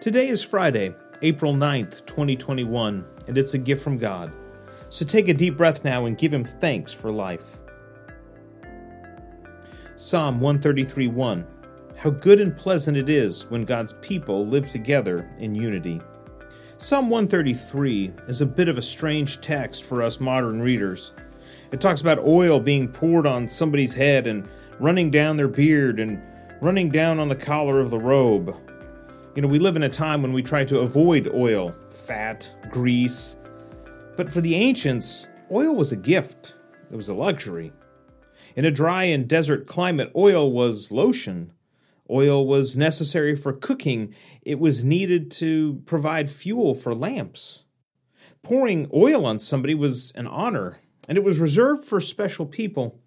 Today is Friday, April 9th, 2021, and it's a gift from God. So take a deep breath now and give Him thanks for life. Psalm 133 1 How good and pleasant it is when God's people live together in unity. Psalm 133 is a bit of a strange text for us modern readers. It talks about oil being poured on somebody's head and running down their beard and running down on the collar of the robe. You know, we live in a time when we try to avoid oil, fat, grease. But for the ancients, oil was a gift, it was a luxury. In a dry and desert climate, oil was lotion. Oil was necessary for cooking, it was needed to provide fuel for lamps. Pouring oil on somebody was an honor, and it was reserved for special people.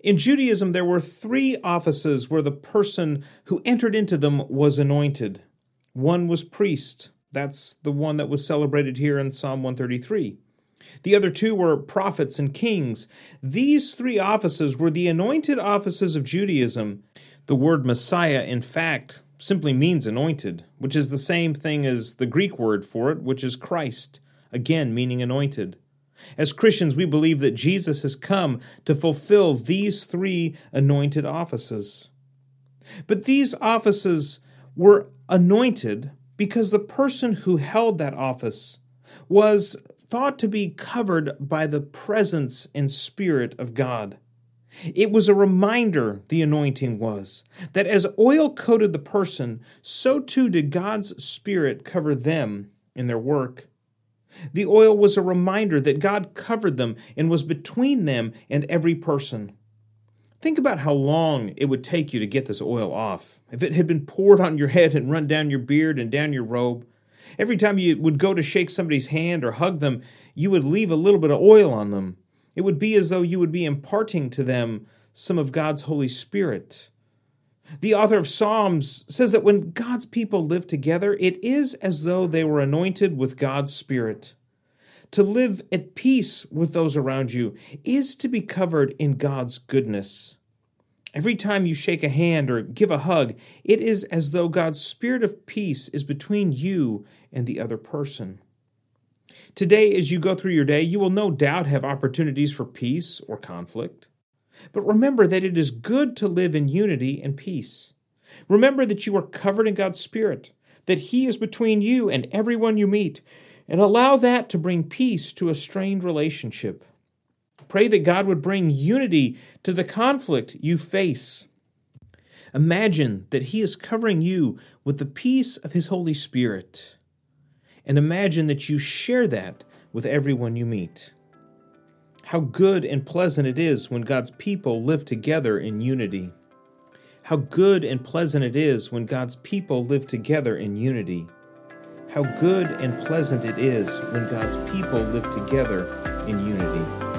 In Judaism, there were three offices where the person who entered into them was anointed. One was priest. That's the one that was celebrated here in Psalm 133. The other two were prophets and kings. These three offices were the anointed offices of Judaism. The word Messiah, in fact, simply means anointed, which is the same thing as the Greek word for it, which is Christ, again meaning anointed. As Christians, we believe that Jesus has come to fulfill these three anointed offices. But these offices were anointed because the person who held that office was thought to be covered by the presence and spirit of God. It was a reminder, the anointing was, that as oil coated the person, so too did God's Spirit cover them in their work. The oil was a reminder that God covered them and was between them and every person. Think about how long it would take you to get this oil off. If it had been poured on your head and run down your beard and down your robe, every time you would go to shake somebody's hand or hug them, you would leave a little bit of oil on them. It would be as though you would be imparting to them some of God's Holy Spirit. The author of Psalms says that when God's people live together, it is as though they were anointed with God's Spirit. To live at peace with those around you is to be covered in God's goodness. Every time you shake a hand or give a hug, it is as though God's spirit of peace is between you and the other person. Today, as you go through your day, you will no doubt have opportunities for peace or conflict. But remember that it is good to live in unity and peace. Remember that you are covered in God's Spirit, that He is between you and everyone you meet, and allow that to bring peace to a strained relationship. Pray that God would bring unity to the conflict you face. Imagine that He is covering you with the peace of His Holy Spirit. And imagine that you share that with everyone you meet. How good and pleasant it is when God's people live together in unity. How good and pleasant it is when God's people live together in unity. How good and pleasant it is when God's people live together in unity.